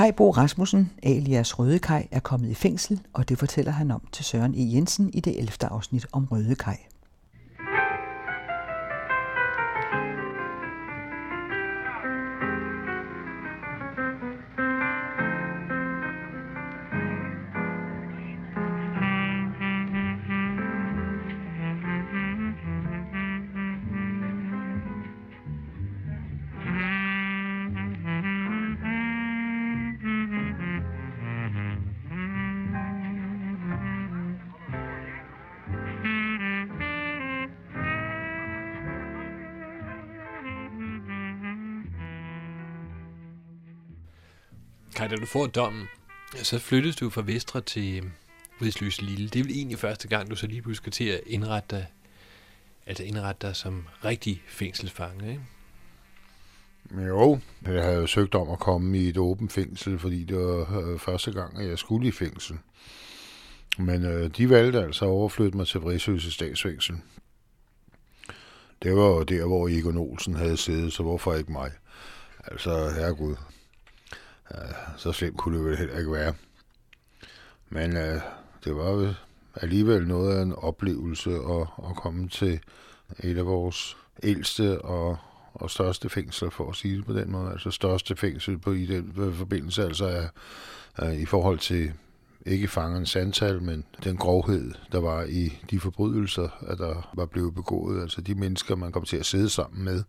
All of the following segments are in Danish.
Kai Bo Rasmussen, alias Røde Kai, er kommet i fængsel, og det fortæller han om til Søren E. Jensen i det 11. afsnit om Røde Kai. Du får dommen, så flyttes du fra Vestre til øh, Ridsløs Lille. Det er vel egentlig første gang, du så lige pludselig skal til at indrette dig, altså indrette dig som rigtig fængselsfange, ikke? Jo, jeg havde jo søgt om at komme i et åbent fængsel, fordi det var øh, første gang, at jeg skulle i fængsel. Men øh, de valgte altså at overflytte mig til Vridsløse statsfængsel. Det var jo der, hvor Egon Olsen havde siddet, så hvorfor ikke mig? Altså, herregud. Så slemt kunne det vel heller ikke være. Men øh, det var jo alligevel noget af en oplevelse at, at komme til et af vores ældste og, og største fængsler, for at sige det på den måde. Altså største fængsel på, i den forbindelse, altså er, er, i forhold til ikke fangerens antal, men den grovhed, der var i de forbrydelser, at der var blevet begået. Altså de mennesker, man kom til at sidde sammen med.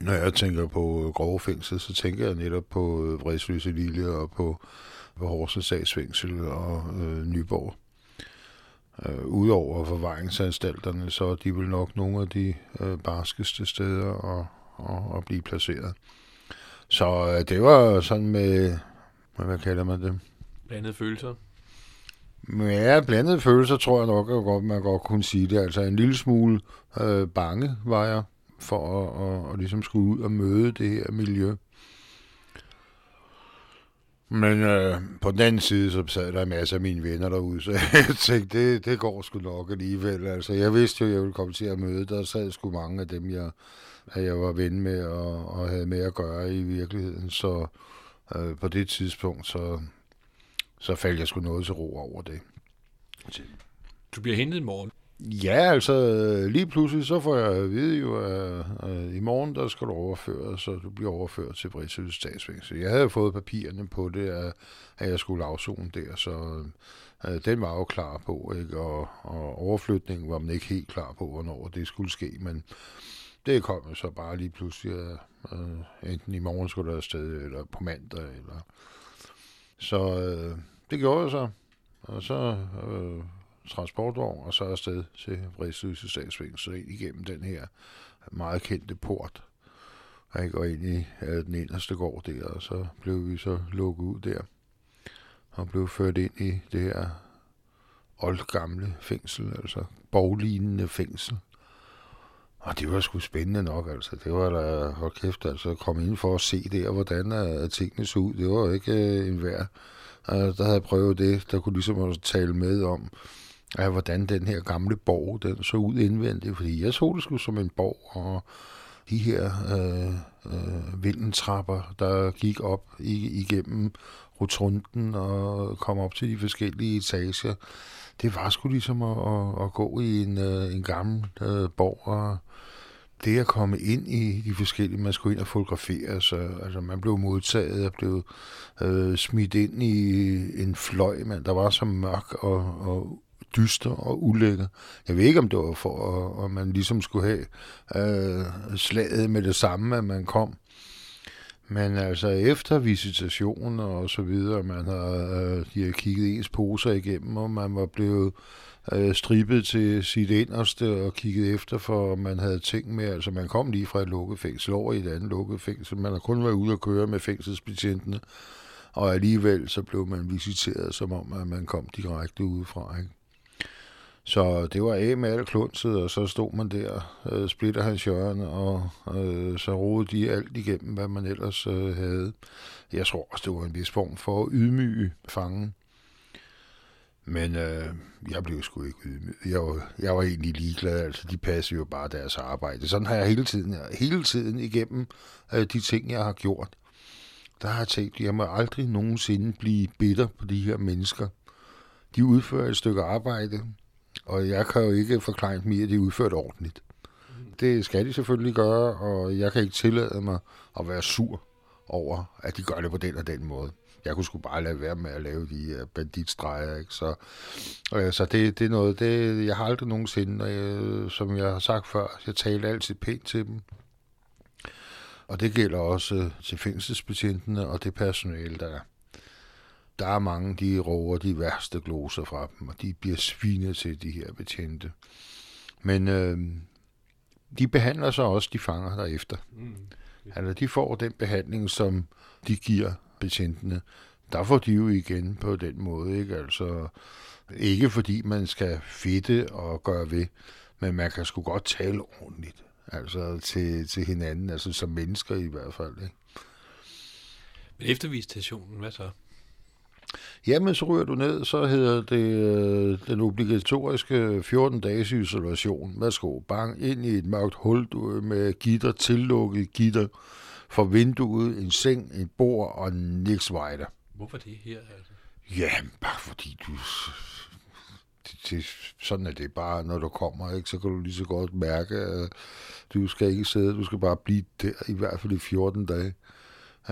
Når jeg tænker på grove fængsel, så tænker jeg netop på Vredsløse Lille og på, på Horsens sagsfængsel og øh, Nyborg. Øh, Udover forvaringsanstalterne, så er de vel nok nogle af de øh, barskeste steder at, at, at blive placeret. Så øh, det var sådan med, hvad kalder man det? Blandede følelser. Ja, blandede følelser tror jeg nok, at man godt kunne sige det. Altså en lille smule øh, bange var jeg for at, at, at ligesom skulle ud og møde det her miljø. Men øh, på den anden side, så sad der en masse af mine venner derude, så jeg tænkte, det, det går sgu nok alligevel. Altså, jeg vidste jo, at jeg ville komme til at møde, der sad sgu mange af dem, jeg, at jeg var ven med og, og havde med at gøre i virkeligheden. Så øh, på det tidspunkt, så, så faldt jeg sgu noget til ro over det. Du bliver hentet i morgen. Ja, altså lige pludselig så får jeg at vide jo, at, at i morgen der skal du overføre, så du bliver overført til Britsøs statsfængsel. Jeg havde fået papirerne på det, at, at jeg skulle afzone der, så at den var jo klar på, ikke? Og, og overflytningen var man ikke helt klar på, hvornår det skulle ske, men det kom så bare lige pludselig, at at enten i morgen skulle der afsted, eller på mandag, eller... Så øh, det gjorde jeg så, og så... øh, transportvogn, og så afsted til Vridsløse statsfængsel ind igennem den her meget kendte port. Jeg går ind i øh, den inderste gård der, og så blev vi så lukket ud der, og blev ført ind i det her oldgamle fængsel, altså borglignende fængsel. Og det var sgu spændende nok, altså. Det var da, hold kæft, altså, at komme ind for at se der, hvordan uh, tingene så ud. Det var ikke uh, en værd. Uh, der havde jeg prøvet det, der kunne ligesom også tale med om, af, hvordan den her gamle borg, den så ud indvendigt, fordi jeg så det skulle som en borg, og de her øh, øh, vindentrapper, der gik op igennem rotunden og kom op til de forskellige etager, det var sgu ligesom at, at, at gå i en, øh, en gammel øh, borg, og det at komme ind i de forskellige, man skulle ind og fotografere, så altså, man blev modtaget og blev øh, smidt ind i en fløj, men der var så mørk og, og dyster og ulækker. Jeg ved ikke, om det var for, at, at man ligesom skulle have øh, slaget med det samme, at man kom. Men altså efter visitation og så videre, man har, øh, de har kigget ens poser igennem, og man var blevet øh, stribet til sit inderste og kigget efter, for man havde ting med, altså man kom lige fra et lukket fængsel over i et andet lukket fængsel. Man har kun været ude at køre med fængselsbetjentene, og alligevel så blev man visiteret, som om at man kom direkte udefra. Ikke? Så det var af med alt klunset, og så stod man der, øh, splitter hans hjørne, og øh, så rode de alt igennem, hvad man ellers øh, havde. Jeg tror også, det var en vis form for at ydmyge fangen. Men øh, jeg blev sgu ikke ydmyget. Jeg var, jeg var egentlig ligeglad. Altså, de passede jo bare deres arbejde. Sådan har jeg hele tiden, hele tiden igennem øh, de ting, jeg har gjort. der har jeg tænkt, jeg må aldrig nogensinde blive bitter på de her mennesker. De udfører et stykke arbejde, og jeg kan jo ikke forklare dem at de udfører udført ordentligt. Det skal de selvfølgelig gøre, og jeg kan ikke tillade mig at være sur over, at de gør det på den og den måde. Jeg kunne sgu bare lade være med at lave de her banditstreger, ikke? Så, øh, så det, det er noget, det, jeg har aldrig nogensinde, og jeg, som jeg har sagt før, jeg taler altid pænt til dem. Og det gælder også øh, til fængselsbetjentene og det personale, der er. Der er mange, de råber de værste gloser fra dem, og de bliver svinet til de her betjente. Men øh, de behandler så også de fanger derefter. Mm. Altså, de får den behandling, som de giver betjentene. Der får de jo igen på den måde, ikke? Altså, ikke fordi man skal fedte og gøre ved, men man kan sgu godt tale ordentligt. Altså til, til hinanden, altså som mennesker i hvert fald, ikke? Men efter visitationen, hvad så? Jamen, så ryger du ned, så hedder det øh, den obligatoriske 14-dages isolation. Værsgo, bang, ind i et mørkt hul du, med gitter, tillukket gitter, for vinduet, en seng, en bord og niks vejder. Hvorfor det her? Altså? Ja, bare fordi du... Det, det, sådan er det bare, når du kommer, ikke? så kan du lige så godt mærke, at du skal ikke sidde, du skal bare blive der, i hvert fald i 14 dage.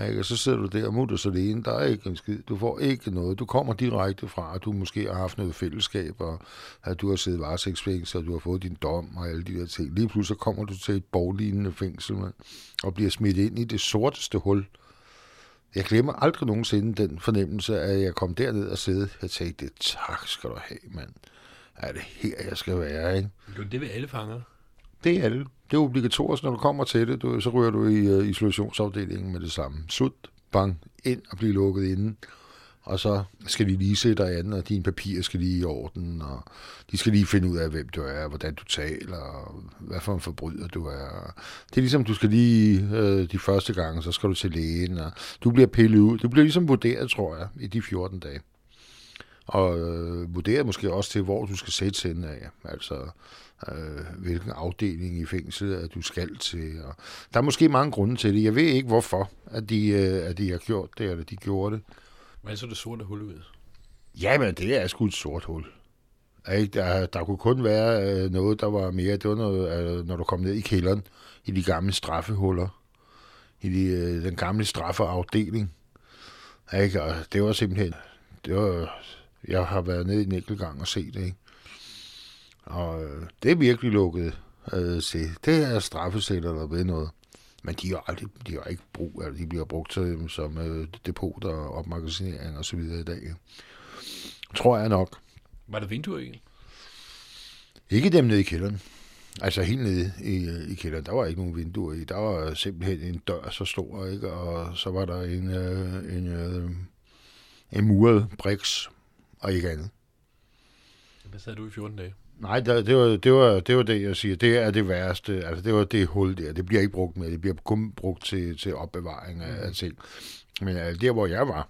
Ikke? Og så sidder du der mutters alene. Der er ikke en skid. Du får ikke noget. Du kommer direkte fra, at du måske har haft noget fællesskab, og at du har siddet varetægtsfængsel, og du har fået din dom og alle de der ting. Lige pludselig kommer du til et borglignende fængsel, man, og bliver smidt ind i det sorteste hul. Jeg glemmer aldrig nogensinde den fornemmelse, at jeg kom derned og sidde. Jeg tænkte, tak skal du have, mand. Er det her, jeg skal være, ikke? Jo, det vil alle fanger. Det er alle. Det er obligatorisk, når du kommer til det. Du, så ryger du i uh, isolationsafdelingen med det samme. Sut, bang, ind og blive lukket inde. Og så skal de lige se dig an, og dine papirer skal lige i orden, og de skal lige finde ud af, hvem du er, hvordan du taler, og hvad for en forbryder du er. Det er ligesom, du skal lige øh, de første gange, så skal du til lægen, og du bliver pillet ud. Du bliver ligesom vurderet, tror jeg, i de 14 dage. Og øh, vurderet måske også til, hvor du skal sætte hende af. Altså, øh, hvilken afdeling i fængslet, at du skal til. Og der er måske mange grunde til det. Jeg ved ikke, hvorfor, at de, øh, at de har gjort det, eller de gjorde det. Hvad så det sorte hul ud? Jamen, det er sgu et sort hul. Der, der kunne kun være øh, noget, der var mere. Det var noget, øh, når du kom ned i kælderen, i de gamle straffehuller, i de, øh, den gamle straffeafdeling. Ikke? Og det var simpelthen... Det var, jeg har været nede en enkelt gang og set det, ikke? Og øh, det er virkelig lukket øh, til. Det er straffesætter, der ved noget. Men de har, aldrig, de har ikke brug, altså de bliver brugt til, som øh, depoter og opmagasinering og så videre i dag. Tror jeg nok. Var der vinduer i? Ikke dem nede i kælderen. Altså helt nede i, øh, i kælderen, der var ikke nogen vinduer i. Der var simpelthen en dør så stor, ikke? og så var der en, øh, en, øh, en muret briks og ikke andet. Hvad sad du i 14 dage? Nej, det, det, var, det, var, det var det, jeg siger. Det er det værste. Altså, det var det hul der. Det bliver ikke brugt med. Det bliver kun brugt til, til opbevaring af, af ting. Men altså, der, hvor jeg var,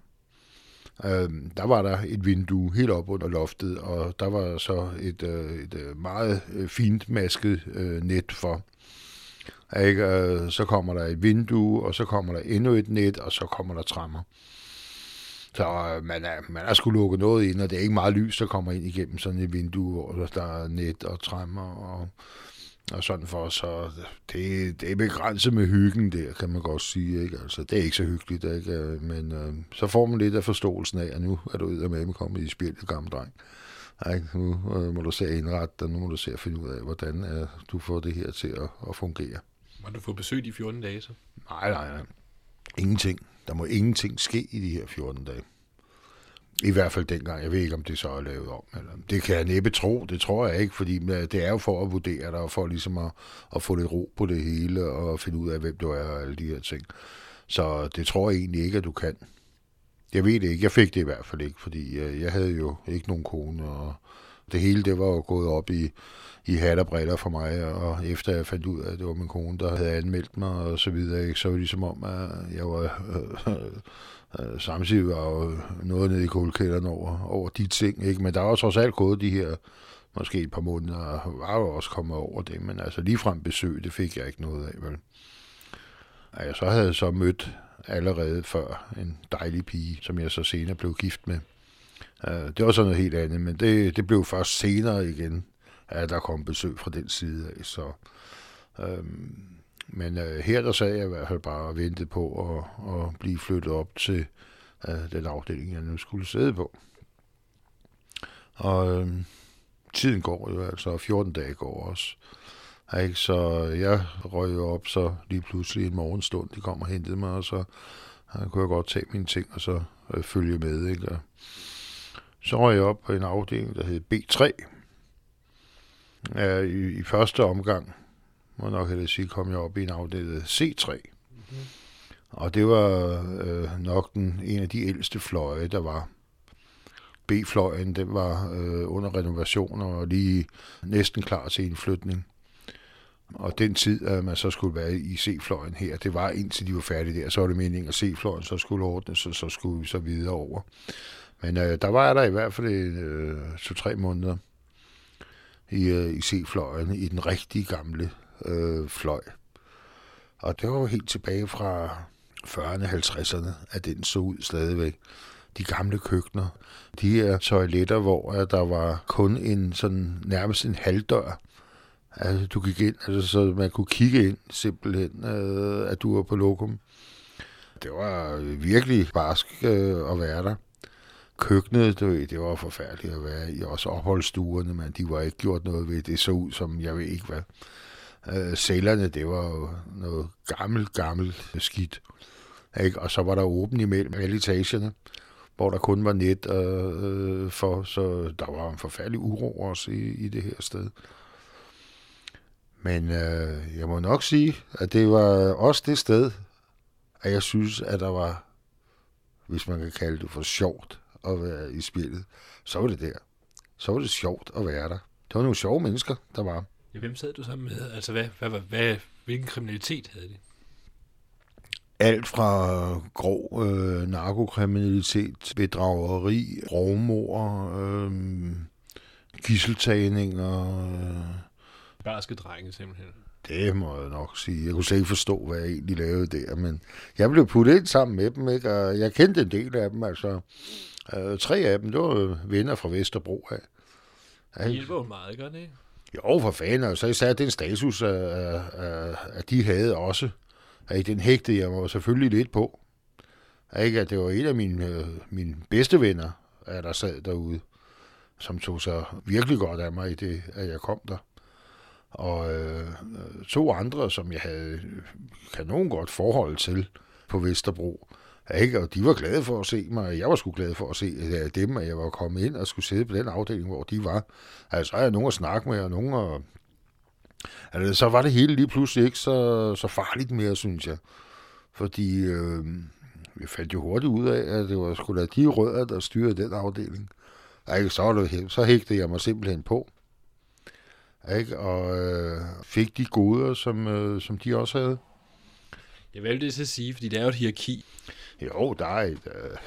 øh, der var der et vindue helt op under loftet, og der var så et, øh, et øh, meget øh, fint masket øh, net for. Ikke? Øh, så kommer der et vindue, og så kommer der endnu et net, og så kommer der trammer. Så øh, man er, man er sgu lukket noget ind, og det er ikke meget lys, der kommer ind igennem sådan et vindue, hvor der er net og træmmer og, og sådan for. Så det, det er begrænset med hyggen der, kan man godt sige. Ikke? Altså, det er ikke så hyggeligt, ikke? men øh, så får man lidt af forståelsen af, at nu er du ud med kommet i spillet, gamle dreng. Ikke? Nu øh, må du se at indrette dig, nu må du se at finde ud af, hvordan øh, du får det her til at, at fungere. Må du få besøg de 14 dage så? Nej, nej, nej. Ingenting. Der må ingenting ske i de her 14 dage. I hvert fald dengang. Jeg ved ikke, om det så er lavet om. Eller, det kan jeg næppe tro. Det tror jeg ikke, fordi øh, det er jo for at vurdere dig, og for ligesom at, at få lidt ro på det hele, og finde ud af, hvem du er, og alle de her ting. Så det tror jeg egentlig ikke, at du kan. Jeg ved det ikke. Jeg fik det i hvert fald ikke, fordi øh, jeg havde jo ikke nogen kone, og det hele det var jo gået op i, i hat og briller for mig, og efter jeg fandt ud af, at det var min kone, der havde anmeldt mig og så videre, ikke, så var det ligesom om, at jeg var øh, øh, øh samtidig var jo noget nede i kuldkælderen over, over de ting, ikke? men der var trods alt gået de her måske et par måneder, og var jo også kommet over det, men altså ligefrem besøg, det fik jeg ikke noget af, vel. Ja, så havde så mødt allerede før en dejlig pige, som jeg så senere blev gift med. Øh, det var så noget helt andet, men det, det blev først senere igen, at der kom besøg fra den side af. Så, øhm, men øh, her der sad jeg i hvert fald bare og ventede på at, at blive flyttet op til øh, den afdeling, jeg nu skulle sidde på. Og øh, tiden går jo, altså 14 dage går også. Ikke? Så jeg røg jo op så lige pludselig en morgenstund, de kom og hentede mig, og så øh, kunne jeg godt tage mine ting og så øh, følge med. Ikke? Og så røg jeg op på en afdeling, der hed B3. Ja, i, I første omgang, må nok hellere sige, kom jeg op i en afdeling C3. Mm-hmm. Og det var øh, nok den, en af de ældste fløje, der var. B-fløjen, den var øh, under renovation og lige næsten klar til en flytning. Og den tid, at man så skulle være i C-fløjen her, det var indtil de var færdige der, så var det meningen, at C-fløjen så skulle ordnes, og så skulle vi så videre over. Men øh, der var jeg der i hvert fald øh, to-tre måneder i, øh, i C-fløjen, i den rigtige gamle øh, fløj. Og det var jo helt tilbage fra 40'erne, 50'erne, at den så ud stadigvæk. De gamle køkkener, de her toiletter, hvor der var kun en sådan nærmest en halvdør. Altså, du gik ind, altså, så man kunne kigge ind simpelthen, øh, at du var på lokum. Det var virkelig barsk øh, at være der. Køkkenet, du ved, det var forfærdeligt at være i. Også opholdsstuerne, men de var ikke gjort noget ved. Det så ud som, jeg ved ikke hvad. Øh, cellerne, det var jo noget gammelt, gammelt skidt. Ikke? Og så var der åben imellem alle etagerne, hvor der kun var net øh, øh, for, så der var en forfærdelig uro også i, i det her sted. Men øh, jeg må nok sige, at det var også det sted, at jeg synes, at der var, hvis man kan kalde det for sjovt at være i spillet, så var det der. Så var det sjovt at være der. Det var nogle sjove mennesker, der var. Ja, hvem sad du sammen med? Altså, hvad, hvad, hvad, hvad, hvilken kriminalitet havde de? Alt fra grov øh, narkokriminalitet, bedrageri, rovmor, øh, gisseltagninger. Øh. Barske drenge simpelthen. Det må jeg nok sige. Jeg kunne slet ikke forstå, hvad jeg egentlig lavede der, men jeg blev puttet ind sammen med dem, ikke? og jeg kendte en del af dem. Altså, øh, tre af dem, det var venner fra Vesterbro af. Det hjælper jo meget, gør det ikke? Jo, for fanden, og så især den status, at de havde også. At den hægtede jeg mig selvfølgelig lidt på. Ikke, at det var en af mine, øh, mine bedste venner, at der sad derude, som tog sig virkelig godt af mig i det, at jeg kom der. Og øh, to andre, som jeg havde kanon godt forhold til på Vesterbro. Ikke? Og de var glade for at se mig, jeg var sgu glad for at se dem, at jeg var kommet ind og skulle sidde på den afdeling, hvor de var. Altså, så er jeg nogen at snakke med, og nogen at... Altså, så var det hele lige pludselig ikke så, så farligt mere, synes jeg. Fordi øh, vi fandt jo hurtigt ud af, at det var sgu da de rødder, der styrede den afdeling. Ikke? Så, det, så hægtede jeg mig simpelthen på. Ikke? Og øh, fik de goder, som, øh, som de også havde. Jeg vil det at sige, fordi det er jo et hierarki. Jo, der er et,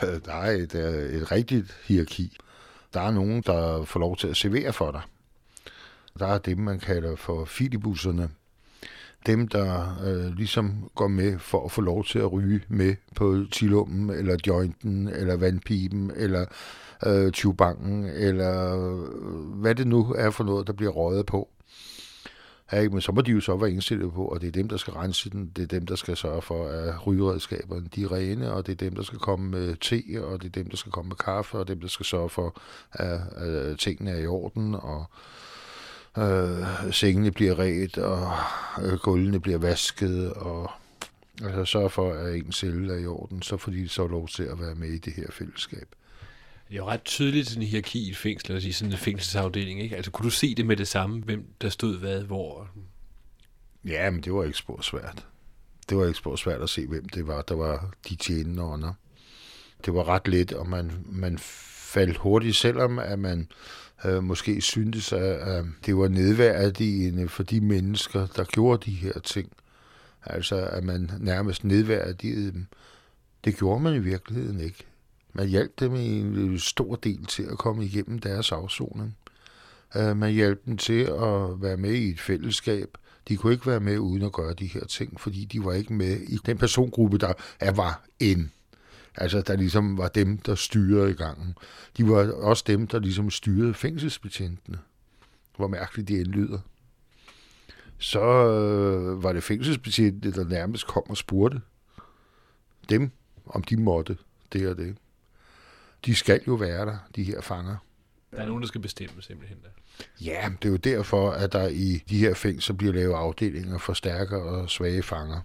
øh, der er et, øh, et rigtigt hierarki. Der er nogen, der får lov til at servere for dig. Der er dem, man kalder for filibusserne. Dem, der øh, ligesom går med for at få lov til at ryge med på tilummen, eller jointen, eller vandpipen, eller øh, tubanken, eller øh, hvad det nu er for noget, der bliver røget på. Ja, ikke? men så må de jo så være indstillet på, og det er dem, der skal rense den, det er dem, der skal sørge for, at rygeredskaberne de er rene, og det er dem, der skal komme med te, og det er dem, der skal komme med kaffe, og dem, der skal sørge for, at, at tingene er i orden, og øh, sengene bliver ret, og øh, gulvene bliver vasket, og altså sørge for, at en celle er i orden, så får de så lov til at være med i det her fællesskab. Det er jo ret tydeligt sådan en hierarki i et fængsel, i sådan en fængselsafdeling, ikke? Altså, kunne du se det med det samme, hvem der stod hvad, hvor? Ja, men det var ikke spor svært. Det var ikke spor svært at se, hvem det var, der var de tjenende under. Det var ret let, og man, man faldt hurtigt, selvom at man øh, måske syntes, at, at det var nedværdigende for de mennesker, der gjorde de her ting. Altså, at man nærmest nedværdigede dem. Det gjorde man i virkeligheden ikke. Man hjalp dem i en øh, stor del til at komme igennem deres afsoning. Øh, man hjalp dem til at være med i et fællesskab. De kunne ikke være med uden at gøre de her ting, fordi de var ikke med i den persongruppe, der var en. Altså, der ligesom var dem, der styrede i gangen. De var også dem, der ligesom styrede fængselsbetjentene. Hvor mærkeligt de indlyder. Så øh, var det fængselsbetjentene, der nærmest kom og spurgte dem, om de måtte det og det. De skal jo være der, de her fanger. Der er nogen, der skal bestemme simpelthen. Der. Ja, det er jo derfor, at der i de her fængsler bliver lavet afdelinger for stærke og svage fanger.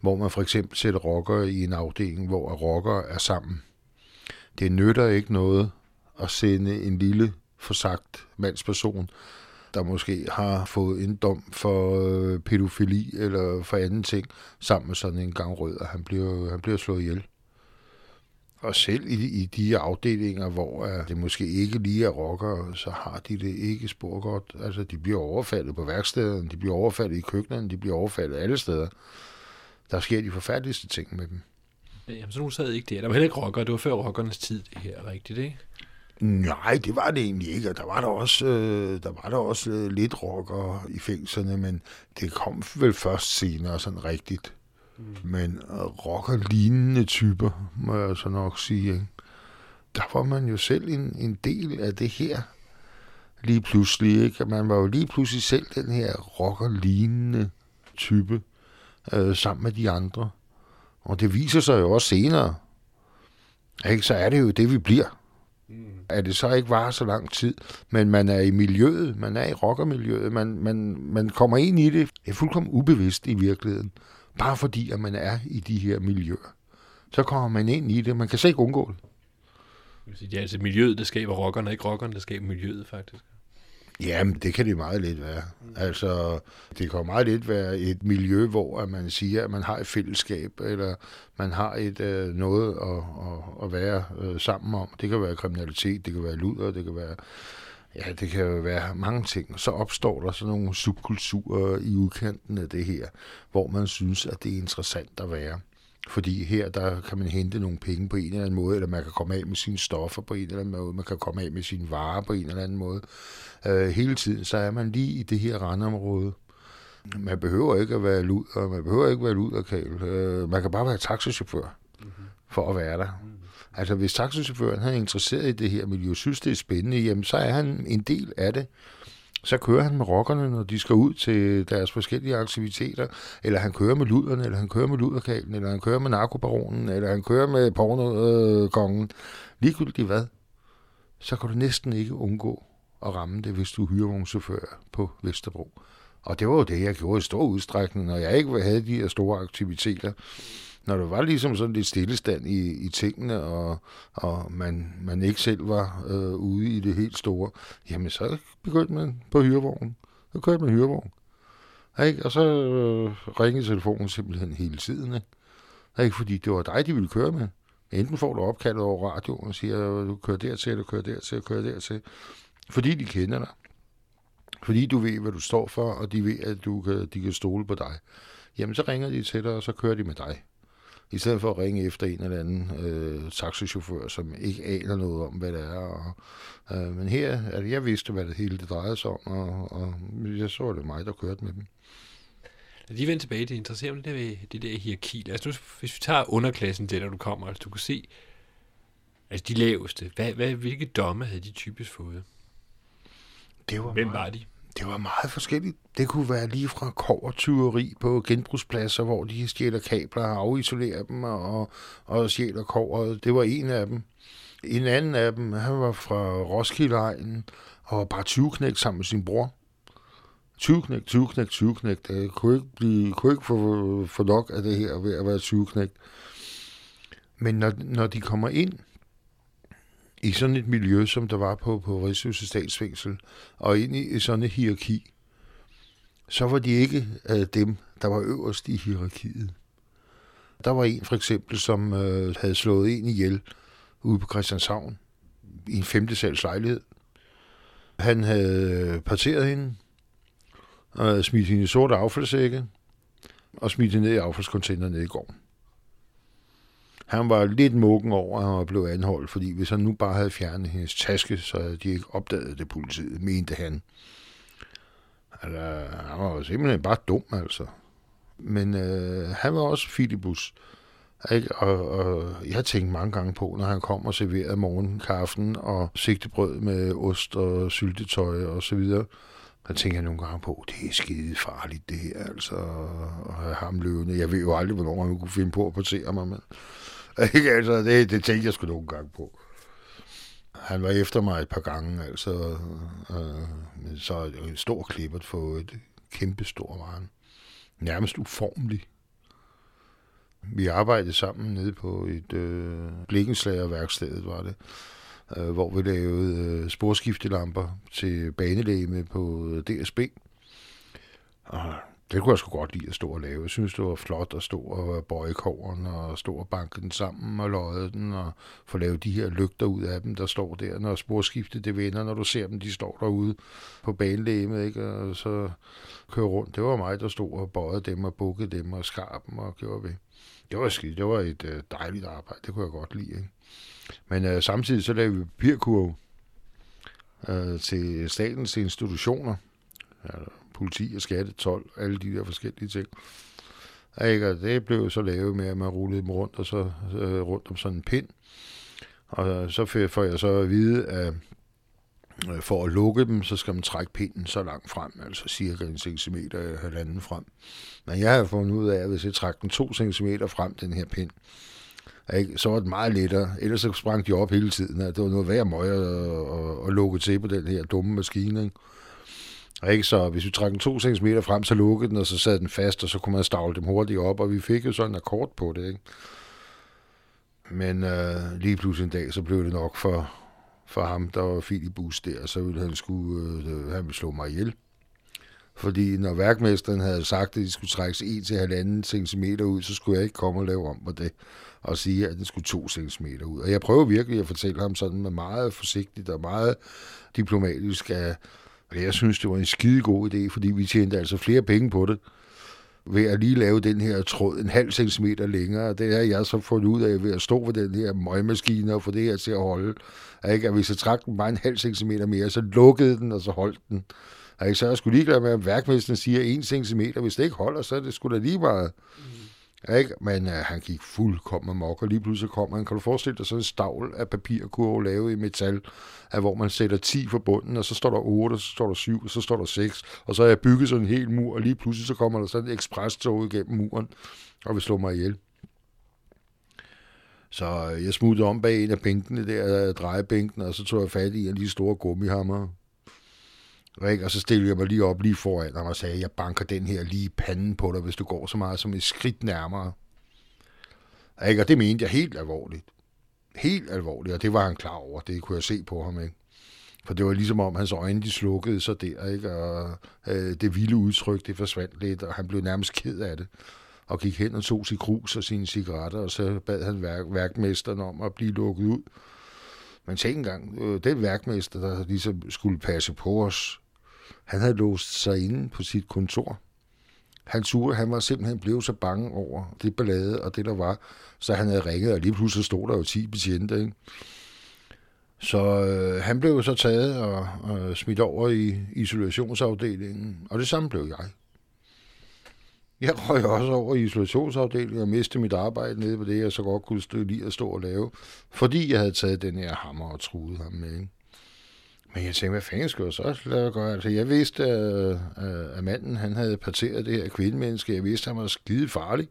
Hvor man for eksempel sætter rocker i en afdeling, hvor rocker er sammen. Det nytter ikke noget at sende en lille forsagt mandsperson, der måske har fået en dom for øh, pædofili eller for anden ting, sammen med sådan en gang rød, og han bliver, han bliver slået ihjel. Og selv i, i de afdelinger, hvor uh, det måske ikke lige er rocker, så har de det ikke spor godt. Altså, de bliver overfaldet på værkstederne, de bliver overfaldet i køkkenerne, de bliver overfaldet alle steder. Der sker de forfærdeligste ting med dem. Jamen, så nu sad ikke det. Der var heller ikke rocker. Det var før rockernes tid, det her, rigtigt, ikke? Nej, det var det egentlig ikke. Der var der også, øh, der var der også øh, lidt rocker i fængslerne, men det kom vel først senere sådan rigtigt. Mm. Men rocker-lignende typer, må jeg så nok sige. Ikke? Der var man jo selv en, en del af det her lige pludselig. Ikke? Man var jo lige pludselig selv den her rocker-lignende type øh, sammen med de andre. Og det viser sig jo også senere. Ikke? Så er det jo det, vi bliver. Mm. At det så ikke var så lang tid, men man er i miljøet, man er i rockermiljøet, man, man, man kommer ind i det, det er fuldkommen ubevidst i virkeligheden, bare fordi at man er i de her miljøer. Så kommer man ind i det, man kan slet ikke undgå det. Det er altså miljøet, der skaber rockerne, ikke rockerne, der skaber miljøet faktisk. Jamen, det kan det meget lidt være. Altså, det kan meget lidt være et miljø, hvor at man siger, at man har et fællesskab, eller man har et øh, noget at, at, at være øh, sammen om. Det kan være kriminalitet, det kan være luder, det kan være Ja, det kan jo være mange ting. Så opstår der sådan nogle subkulturer i udkanten af det her, hvor man synes, at det er interessant at være. Fordi her, der kan man hente nogle penge på en eller anden måde, eller man kan komme af med sine stoffer på en eller anden måde, man kan komme af med sine varer på en eller anden måde. Øh, hele tiden, så er man lige i det her randområde. Man behøver ikke at være lud, og man behøver ikke at være luderkabel. Øh, man kan bare være taxichauffør mm-hmm. for at være der. Mm-hmm. Altså, hvis taxichaufføren er interesseret i det her miljø, synes det er spændende, jamen, så er han en del af det så kører han med rockerne, når de skal ud til deres forskellige aktiviteter, eller han kører med luderne, eller han kører med luderkablen, eller han kører med narkobaronen, eller han kører med pornokongen. Ligegyldigt hvad, så kan du næsten ikke undgå at ramme det, hvis du hyrer nogle chauffør på Vesterbro. Og det var jo det, jeg gjorde i stor udstrækning, når jeg ikke havde de her store aktiviteter når der var ligesom sådan lidt stillestand i, i tingene, og, og man, man ikke selv var øh, ude i det helt store, jamen så begyndte man på hyrevognen. Så kørte man hyrevogn. Ikke? Og så øh, ringede telefonen simpelthen hele tiden. Ikke? Ikke? Fordi det var dig, de ville køre med. Enten får du opkaldet over radioen og siger, øh, du kører dertil, du kører dertil, du kører dertil. Fordi de kender dig. Fordi du ved, hvad du står for, og de ved, at du kan, de kan stole på dig. Jamen, så ringer de til dig, og så kører de med dig. I stedet for at ringe efter en eller anden øh, taxichauffør, som ikke aner noget om, hvad det er. Og, øh, men her, altså, jeg vidste, hvad det hele det drejede sig om, og, og jeg så, at det mig, der kørte med dem. Lad lige vende tilbage. Det interesserer mig det der, det der hierarki. Altså, nu, hvis vi tager underklassen der, når du kommer, altså du kan se, altså de laveste, hvad, hvad, hvilke domme havde de typisk fået? Det var Hvem meget, var de? Det var meget forskelligt. Det kunne være lige fra kovertyveri på genbrugspladser, hvor de stjæler kabler og afisolerer dem og, og stjæler kovret. Det var en af dem. En anden af dem, han var fra Roskildeegnen og var bare 20 knæk sammen med sin bror. 20 knæk, 20 knæk, 20 knæk. Det kunne ikke, blive, kunne ikke få, få nok af det her ved at være 20 knæk. Men når, når de kommer ind, i sådan et miljø, som der var på, på Rigshuset Statsfængsel, og ind i sådan et hierarki, så var de ikke uh, dem, der var øverst i hierarkiet. Der var en for eksempel, som uh, havde slået en ihjel ude på Christianshavn i en femte sals lejlighed. Han havde øh, parteret hende, og smidt hende i sorte affaldssække, og smidt hende ned i affaldskontaineren nede i gården. Han var lidt mukken over, at han var blevet anholdt, fordi hvis han nu bare havde fjernet hendes taske, så havde de ikke opdaget det politiet, mente han. Altså, han var jo simpelthen bare dum, altså. Men øh, han var også filibus. Ikke? Og, og jeg tænkte mange gange på, når han kom og serverede morgenkaffen og sigtebrød med ost og syltetøj og så videre. Der tænker jeg nogle gange på, det er skide farligt det her, altså, at have ham løvende. Jeg ved jo aldrig, hvornår han kunne finde på at passere mig, men ikke? Altså, det, det tænkte jeg sgu nogle gange på. Han var efter mig et par gange, altså, øh, så en stor klippert for et kæmpe stor var han. Nærmest uformelig. Vi arbejdede sammen nede på et øh, blikkenslagerværkstedet, var det, øh, hvor vi lavede øh, sporskiftelamper til banelæme på øh, DSB. Og det kunne jeg sgu godt lide at stå og lave. Jeg synes, det var flot at stå og bøje kåren og stå og banke den sammen og løje den og få lavet de her lygter ud af dem, der står der, når sporskiftet det vender, når du ser dem, de står derude på banelæmet, ikke? og så kører rundt. Det var mig, der stod og bøjede dem og bukkede dem og skar dem og gjorde ved. Det var skidt. Det var et øh, dejligt arbejde. Det kunne jeg godt lide. Ikke? Men øh, samtidig så lavede vi papirkurve øh, til statens institutioner. Ja, politi og skatte, 12, alle de der forskellige ting. Ikke? Og det blev så lavet med, at man rullede dem rundt, og så øh, rundt om sådan en pind. Og så får jeg så at vide, at øh, for at lukke dem, så skal man trække pinden så langt frem, altså cirka en centimeter øh, halvanden frem. Men jeg har fundet ud af, at hvis jeg trækker den to centimeter frem, den her pind, ikke, så var det meget lettere. Ellers så sprang de op hele tiden. Det var noget værd møg at, at, at lukke til på den her dumme maskine. Ikke? Ikke? Så hvis vi trak den to centimeter frem, så lukkede den, og så sad den fast, og så kunne man stavle dem hurtigt op, og vi fik jo sådan en akkord på det. Ikke? Men øh, lige pludselig en dag, så blev det nok for, for ham, der var filibus der, og så ville han, skulle, øh, han ville slå mig ihjel. Fordi når værkmesteren havde sagt, at de skulle trækkes 1-1,5 cm ud, så skulle jeg ikke komme og lave om på det og sige, at den skulle 2 cm ud. Og jeg prøver virkelig at fortælle ham sådan med meget forsigtigt og meget diplomatisk, at jeg synes, det var en skide god idé, fordi vi tjente altså flere penge på det ved at lige lave den her tråd en halv centimeter længere. Det har jeg så fundet ud af ved at stå ved den her møgmaskine og få det her til at holde. Ikke? At hvis jeg trak den bare en halv centimeter mere, så lukkede den, og så holdt den. Ikke? Så jeg skulle lige med, at værkmesteren siger 1 centimeter. Hvis det ikke holder, så er det sgu da lige meget. Mm. Ikke? Men øh, han gik fuldkommen amok, og lige pludselig kom han. Kan du forestille dig sådan en stavl af papirkurve lavet i metal, af hvor man sætter 10 for bunden, og så står der 8, og så står der 7, og så står der 6, og så har jeg bygget sådan en hel mur, og lige pludselig så kommer der sådan et ekspresstog igennem muren, og vil slå mig ihjel. Så øh, jeg smuttede om bag en af bænkene der, drejebænken, og så tog jeg fat i en lige store gummihammer, ikke? Og så stillede jeg mig lige op lige foran ham og sagde, jeg banker den her lige i panden på dig, hvis du går så meget som et skridt nærmere. Ikke? Og det mente jeg helt alvorligt. Helt alvorligt, og det var han klar over. Det kunne jeg se på ham. Ikke? For det var ligesom om, hans øjne de slukkede så der, ikke? og øh, det vilde udtryk, det forsvandt lidt, og han blev nærmest ked af det og gik hen og tog sit krus og sine cigaretter, og så bad han værk, værkmesteren om at blive lukket ud. Men tænk engang, øh, den værkmester, der ligesom skulle passe på os, han havde låst sig inde på sit kontor. Han sure, han var simpelthen blevet så bange over det ballade og det, der var, så han havde ringet, og lige pludselig stod der jo 10 betjente, ikke? Så øh, han blev så taget og, og smidt over i isolationsafdelingen, og det samme blev jeg. Jeg røg også over i isolationsafdelingen og mistede mit arbejde nede på det, jeg så godt kunne lide lige at stå og lave, fordi jeg havde taget den her hammer og truet ham med. Ikke? Men jeg tænkte, hvad fanden skulle jeg så lade gøre? Altså, jeg vidste, at, øh, at manden han havde parteret det her kvindemenneske. Jeg vidste, at han var skide farlig.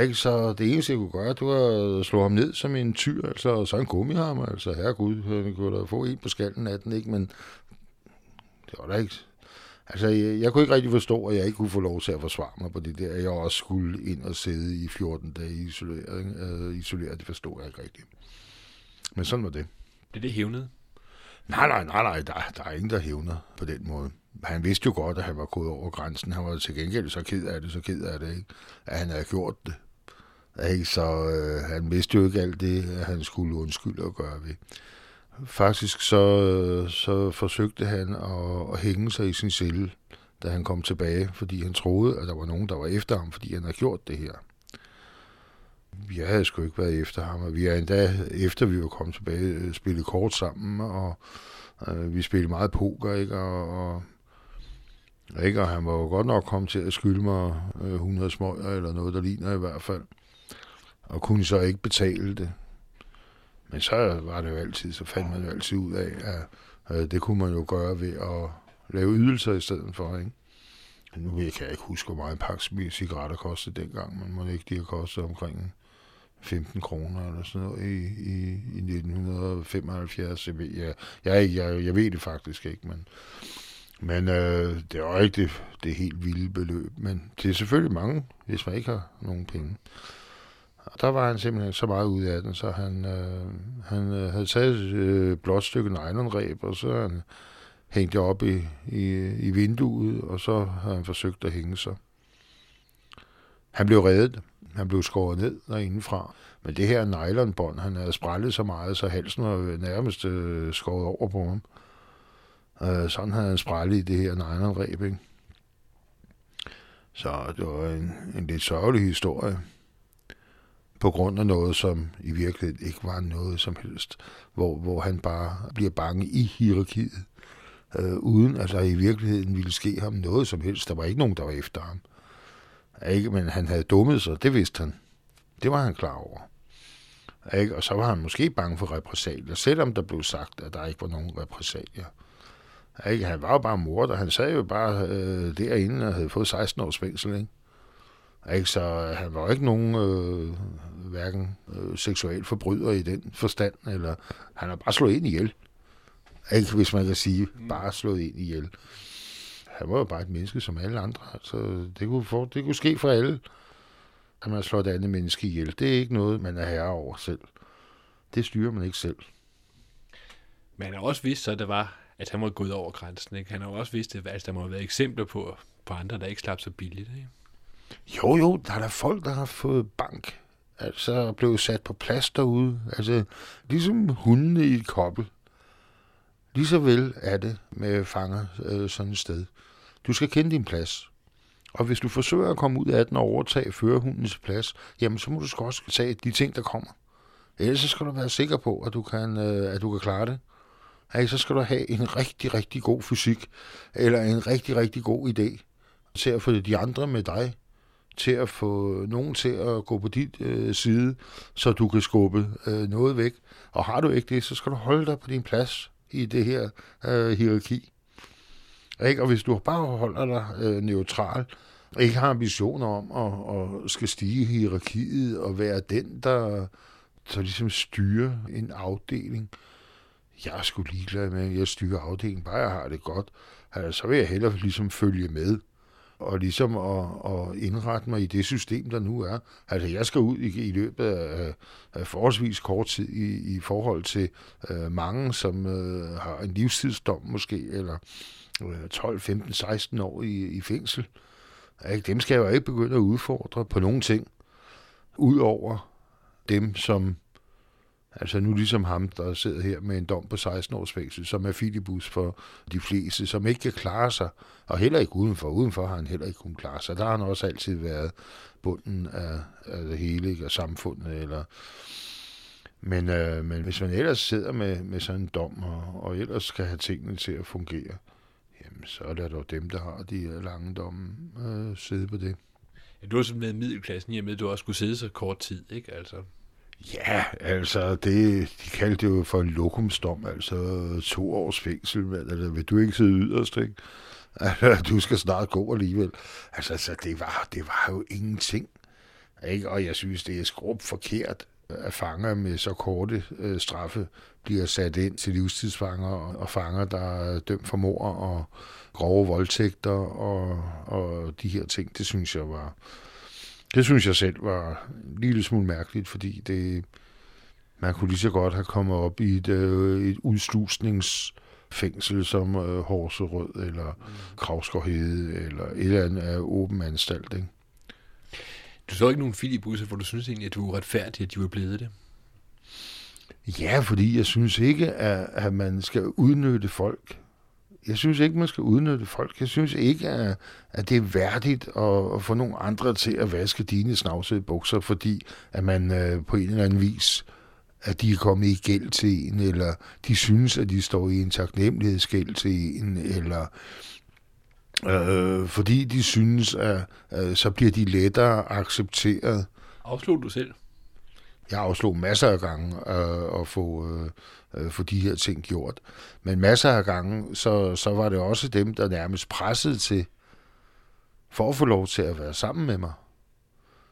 Ikke? Så det eneste, jeg kunne gøre, det var at slå ham ned som en tyr, altså, og så en gummihammer. Altså, herregud, øh, han kunne da få en på skallen af den, ikke? Men det var da ikke... Altså, jeg, jeg kunne ikke rigtig forstå, at jeg ikke kunne få lov til at forsvare mig på det der. Jeg også skulle ind og sidde i 14 dage isoleret. Øh, isoleret, det forstod jeg ikke rigtigt. Men sådan var det. Det er det hævnede? Nej, nej, nej, nej, der, der er ingen, der hævner på den måde. Han vidste jo godt, at han var gået over grænsen. Han var til gengæld så ked af det, så ked af det, ikke? at han havde gjort det. Ikke? Så øh, han vidste jo ikke alt det, at han skulle undskylde og gøre ved. Faktisk så, øh, så forsøgte han at, at hænge sig i sin celle, da han kom tilbage, fordi han troede, at der var nogen, der var efter ham, fordi han havde gjort det her. Jeg havde sgu ikke været efter ham, og vi er endda, efter vi var kommet tilbage, øh, spillet kort sammen, og øh, vi spillede meget poker, ikke? Og, og Ikke? Og han var jo godt nok kommet til at skylde mig øh, 100 smøger, eller noget, der ligner i hvert fald. Og kunne så ikke betale det. Men så var det jo altid, så fandt man jo altid ud af, at øh, det kunne man jo gøre ved at lave ydelser i stedet for, ikke? Nu kan jeg ikke huske, hvor meget en pakke cigaretter kostede dengang, men må ikke de har kostet omkring 15 kroner eller sådan noget i, i, i 1975. Jeg jeg, jeg, jeg, jeg ved det faktisk ikke, men, men øh, det var ikke det, det helt vilde beløb. Men det er selvfølgelig mange, hvis man ikke har nogen penge. Og der var han simpelthen så meget ud af den, så han, øh, han øh, havde taget øh, et øh, blåt stykke nylonreb, og så han hængte op i, i, i vinduet, og så havde han forsøgt at hænge sig. Han blev reddet. Han blev skåret ned derindefra. Men det her nylonbånd, han havde sprællet så meget, så halsen var nærmest øh, skåret over på ham. Øh, sådan havde han sprællet i det her nylonreb, ikke? Så det var en, en lidt sørgelig historie. På grund af noget, som i virkeligheden ikke var noget som helst. Hvor, hvor han bare bliver bange i hierarkiet. Øh, uden at der i virkeligheden ville ske ham noget som helst. Der var ikke nogen, der var efter ham. Ikke? Men han havde dummet sig, det vidste han. Det var han klar over. Ikke? Og så var han måske bange for repressalier, selvom der blev sagt, at der ikke var nogen repressalier. Ikke? Han var jo bare morder. Han sad jo bare øh, derinde og havde fået 16 års fængsel. Ikke? Ikke? Så øh, han var ikke nogen øh, hverken øh, seksuel forbryder i den forstand, eller han har bare slået ind ihjel. Ikke, hvis man kan sige, bare slået ind ihjel han var jo bare et menneske som alle andre. Altså, det, kunne for, det kunne ske for alle, at man slår et andet menneske ihjel. Det er ikke noget, man er herre over selv. Det styrer man ikke selv. Men han har også vidst, at det var, at han var gået over grænsen. Ikke? Han har også vidst, at altså, der må have været eksempler på, på andre, der ikke slap så billigt. Ikke? Jo, jo, der er der folk, der har fået bank. Altså blevet sat på plads derude. Altså, ligesom hundene i et kobbel. Lige så vel er det med fanger øh, sådan et sted. Du skal kende din plads. Og hvis du forsøger at komme ud af den og overtage førerhundens plads, jamen så må du også tage de ting, der kommer. Ellers så skal du være sikker på, at du kan, øh, at du kan klare det. Ej, så skal du have en rigtig, rigtig god fysik, eller en rigtig, rigtig god idé til at få de andre med dig, til at få nogen til at gå på dit øh, side, så du kan skubbe øh, noget væk. Og har du ikke det, så skal du holde dig på din plads i det her øh, hierarki. Ikke? Og hvis du bare holder dig øh, neutral, ikke har ambitioner om at, at skal stige i hierarkiet og være den, der, der ligesom styrer en afdeling. Jeg er sgu ligeglad med, at jeg styrer afdelingen, bare jeg har det godt. Altså, så vil jeg hellere ligesom følge med og ligesom at, at indrette mig i det system, der nu er. Altså, jeg skal ud i, i løbet af, af forholdsvis kort tid i, i forhold til øh, mange, som øh, har en livstidsdom måske, eller øh, 12, 15, 16 år i, i fængsel. Ikke? Dem skal jeg jo ikke begynde at udfordre på nogen ting, udover dem, som Altså nu ligesom ham, der sidder her med en dom på 16 års fængsel, som er filibus for de fleste, som ikke kan klare sig, og heller ikke udenfor. Udenfor har han heller ikke kunnet klare sig. Der har han også altid været bunden af, af det hele, ikke? og samfundet. Eller... Men, øh, men hvis man ellers sidder med, med sådan en dom, og, og ellers skal have tingene til at fungere, jamen så er det dog dem, der har de lange domme, øh, sidde på det. Ja, du har sådan med middelklassen i og med, at du også skulle sidde så kort tid, ikke? Altså, Ja, altså, det, de kaldte det jo for en lokumsdom, altså to års fængsel, men altså, vil du ikke sidde yderst, ikke? Altså, du skal snart gå alligevel. Altså, altså det, var, det var jo ingenting. Ikke? Og jeg synes, det er skrubt forkert, at fanger med så korte øh, straffe bliver sat ind til livstidsfanger og, og fanger, der er dømt for mord og grove voldtægter og, og de her ting. Det synes jeg var, det synes jeg selv var en lille smule mærkeligt, fordi det, man kunne lige så godt have kommet op i et, øh, et udslusningsfængsel som øh, Horserød eller mm. Kravsgårdhede eller et eller andet af åben anstalt. Ikke? Du så ikke nogen filibusser, for du synes egentlig, at du er retfærdig, at de var blevet det? Ja, fordi jeg synes ikke, at, at man skal udnytte folk jeg synes ikke, man skal udnytte folk. Jeg synes ikke, at, at det er værdigt at, at få nogle andre til at vaske dine snavsede bukser, fordi at man øh, på en eller anden vis at de er kommet i gæld til en, eller de synes, at de står i en taknemmelighedsgæld til en, eller Øh, fordi de synes, at øh, så bliver de lettere accepteret. Afslog du selv? Jeg afslog masser af gange øh, at få, øh, øh, få de her ting gjort. Men masser af gange, så, så var det også dem, der nærmest pressede til, for at få lov til at være sammen med mig.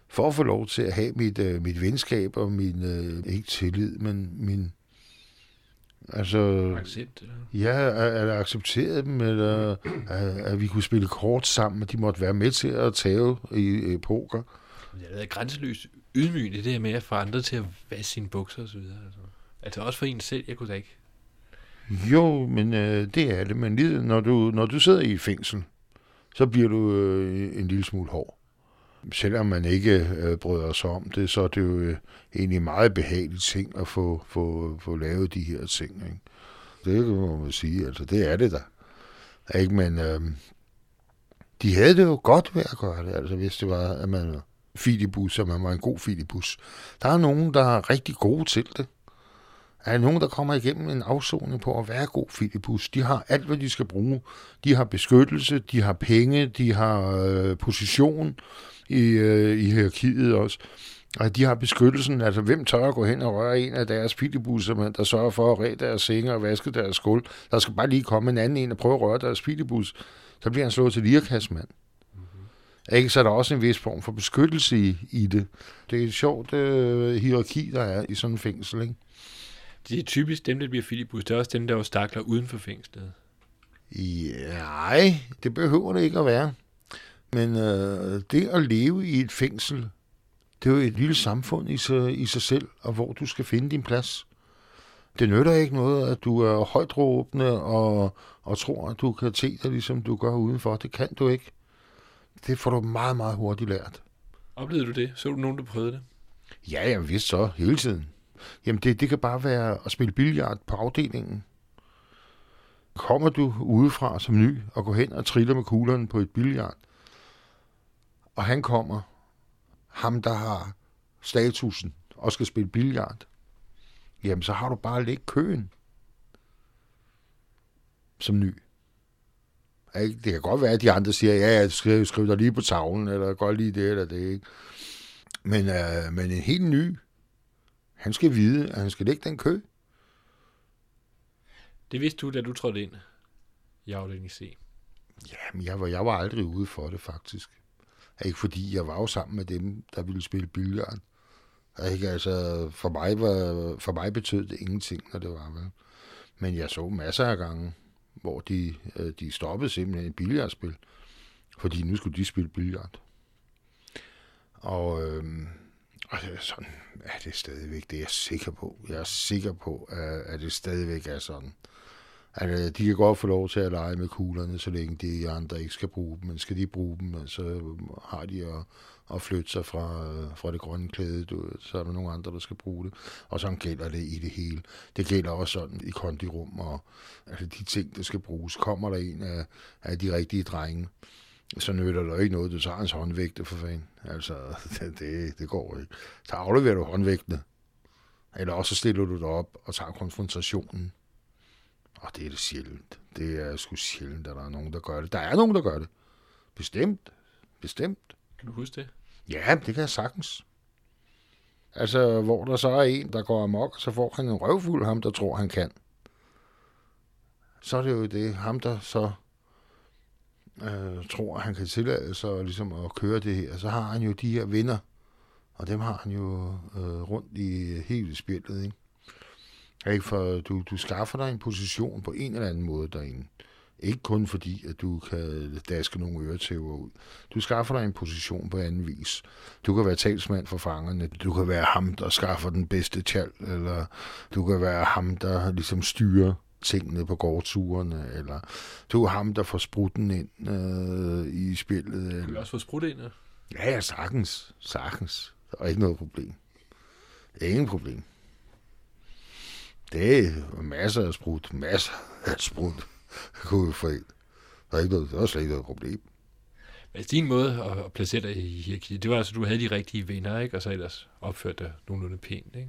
For at få lov til at have mit, øh, mit venskab og min, øh, ikke tillid, men min, altså... Accept, eller? Ja, at, at acceptere dem, eller at, at vi kunne spille kort sammen, og de måtte være med til at tage i, i poker. Det har været grænseløst ydmygende, det her med at få andre til at vaske sine bukser osv. Altså. altså også for en selv, jeg kunne da ikke. Jo, men øh, det er det. Men lige, når, du, når du sidder i fængsel, så bliver du øh, en lille smule hård. Selvom man ikke øh, bryder sig om det, så er det jo øh, egentlig meget behageligt ting at få, få, få lavet de her ting. Ikke? Det kan man sige, altså det er det da. Ikke? Men øh, de havde det jo godt ved at gøre det, altså hvis det var, at man filibus, og man var en god filibus. Der er nogen, der er rigtig gode til det. Er nogen, der kommer igennem en afsoning på at være god filibus? De har alt, hvad de skal bruge. De har beskyttelse, de har penge, de har øh, position i, øh, i hierarkiet også. Og de har beskyttelsen, altså hvem tør at gå hen og røre en af deres filibusser, der sørger for at ræde deres senge og vaske deres skuld. Der skal bare lige komme en anden en og prøve at røre deres filibus. Så bliver han slået til lirkasmand. Ikke? Så er der også en vis form for beskyttelse i, i det. Det er et sjovt øh, hierarki, der er i sådan en fængsel. Ikke? Det er typisk dem, der bliver filibus. Det er også dem, der er stakler uden for fængslet. Ja, nej, det behøver det ikke at være. Men øh, det at leve i et fængsel, det er jo et lille samfund i sig, i sig selv, og hvor du skal finde din plads. Det nytter ikke noget, at du er højt råbende og, og tror, at du kan te dig, ligesom du gør udenfor. Det kan du ikke. Det får du meget, meget hurtigt lært. Oplevede du det? Så du nogen, der prøvede det? Ja, jeg vidste så hele tiden. Jamen, det, det kan bare være at spille billard på afdelingen. Kommer du udefra som ny og går hen og triller med kuglerne på et billard, og han kommer, ham der har statusen og skal spille billard, jamen så har du bare lidt køen som ny. Det kan godt være, at de andre siger, ja, jeg skriver, skriver dig lige på tavlen, eller godt lige det eller det. Ikke? Men, øh, men en helt ny, han skal vide, at han skal lægge den kø. Det vidste du, da du trådte ind i afdeling C? Ja, men jeg var, jeg var aldrig ude for det, faktisk. Ikke fordi jeg var jo sammen med dem, der ville spille billard. Ikke? Altså, for mig, var, for mig betød det ingenting, når det var. Vel? Men jeg så masser af gange, hvor de, øh, de stoppede simpelthen et billardspil, fordi nu skulle de spille billard. Og, øh, og er sådan, er det stadigvæk, det er jeg sikker på. Jeg er sikker på, at, det stadigvæk er sådan. At øh, de kan godt få lov til at lege med kuglerne, så længe de andre ikke skal bruge dem. Men skal de bruge dem, øh, så øh, har de at, at flytte sig fra, fra det grønne klæde, du, så er der nogle andre, der skal bruge det. Og sådan gælder det i det hele. Det gælder også sådan i kondirum, og altså de ting, der skal bruges. Kommer der en af, af de rigtige drenge, så nytter der ikke noget, du tager hans håndvægte for fanden. Altså, det, det, går ikke. Så afleverer du håndvægtene, eller også stiller du dig op og tager konfrontationen. Og det er det sjældent. Det er sgu sjældent, at der er nogen, der gør det. Der er nogen, der gør det. Bestemt. Bestemt. Kan du huske det? Ja, det kan jeg sagtens. Altså, hvor der så er en, der går amok, så får han en røvfuld, ham der tror, han kan. Så er det jo det, ham der så øh, tror, han kan tillade sig ligesom at køre det her. Så har han jo de her vinder, og dem har han jo øh, rundt i hele spillet, ikke? Ikke for du, du skaffer dig en position på en eller anden måde derinde. Ikke kun fordi, at du kan daske nogle øretæver ud. Du skaffer dig en position på anden vis. Du kan være talsmand for fangerne. Du kan være ham, der skaffer den bedste tjal, eller du kan være ham, der ligesom styrer tingene på gårdturene, eller du er ham, der får sprutten ind øh, i spillet. Eller... Du kan også få sprut ind, ja? Ja, ja, sagtens. Sagtens. Der er ikke noget problem. Ingen problem. Det er masser af sprut. Masser af sprut. Gud for en. Der er, ikke noget, der er slet ikke noget problem. Men din måde at placere dig i hierarkiet, det var altså, du havde de rigtige venner, ikke? Og så ellers opførte dig nogenlunde pænt, ikke?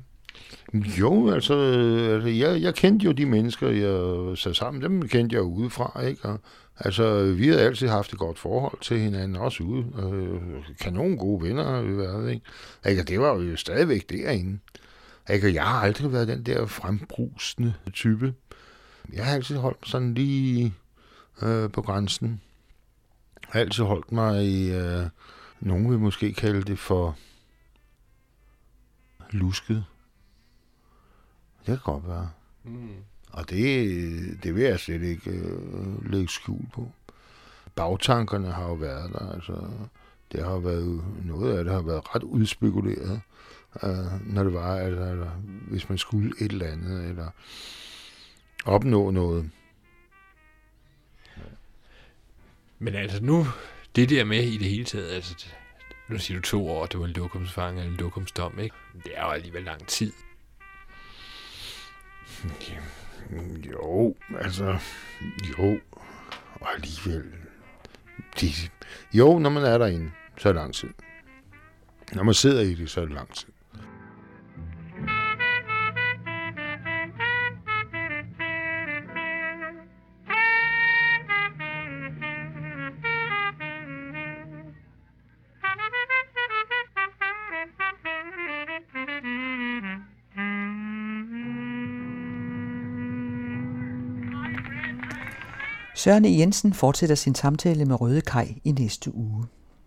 Jo, altså, altså jeg, jeg kendte jo de mennesker, jeg sad sammen, dem kendte jeg udefra, ikke? Og Altså, vi havde altid haft et godt forhold til hinanden, også ude. Øh, kanon gode venner har vi været, ikke? ikke? Det var jo stadigvæk derinde. Ikke? Jeg har aldrig været den der frembrusende type. Jeg har altid holdt mig sådan lige øh, på grænsen. Jeg har altid holdt mig i, øh, nogen vil måske kalde det for lusket. Det kan godt være. Mm. Og det, det vil jeg slet ikke øh, lægge skjul på. Bagtankerne har jo været der. Altså, det har været, noget af det har været ret udspekuleret, øh, når det var, altså, eller, hvis man skulle et eller andet, eller opnå noget. Men altså nu, det der med i det hele taget, altså, nu siger du to år, det var en lokumsfang eller en lokumsdom, ikke? Det er jo alligevel lang tid. Jo, altså, jo, og alligevel, de, jo, når man er derinde, så er det lang tid. Når man sidder i det, så er det lang tid. Søren E. Jensen fortsætter sin samtale med Røde Kaj i næste uge.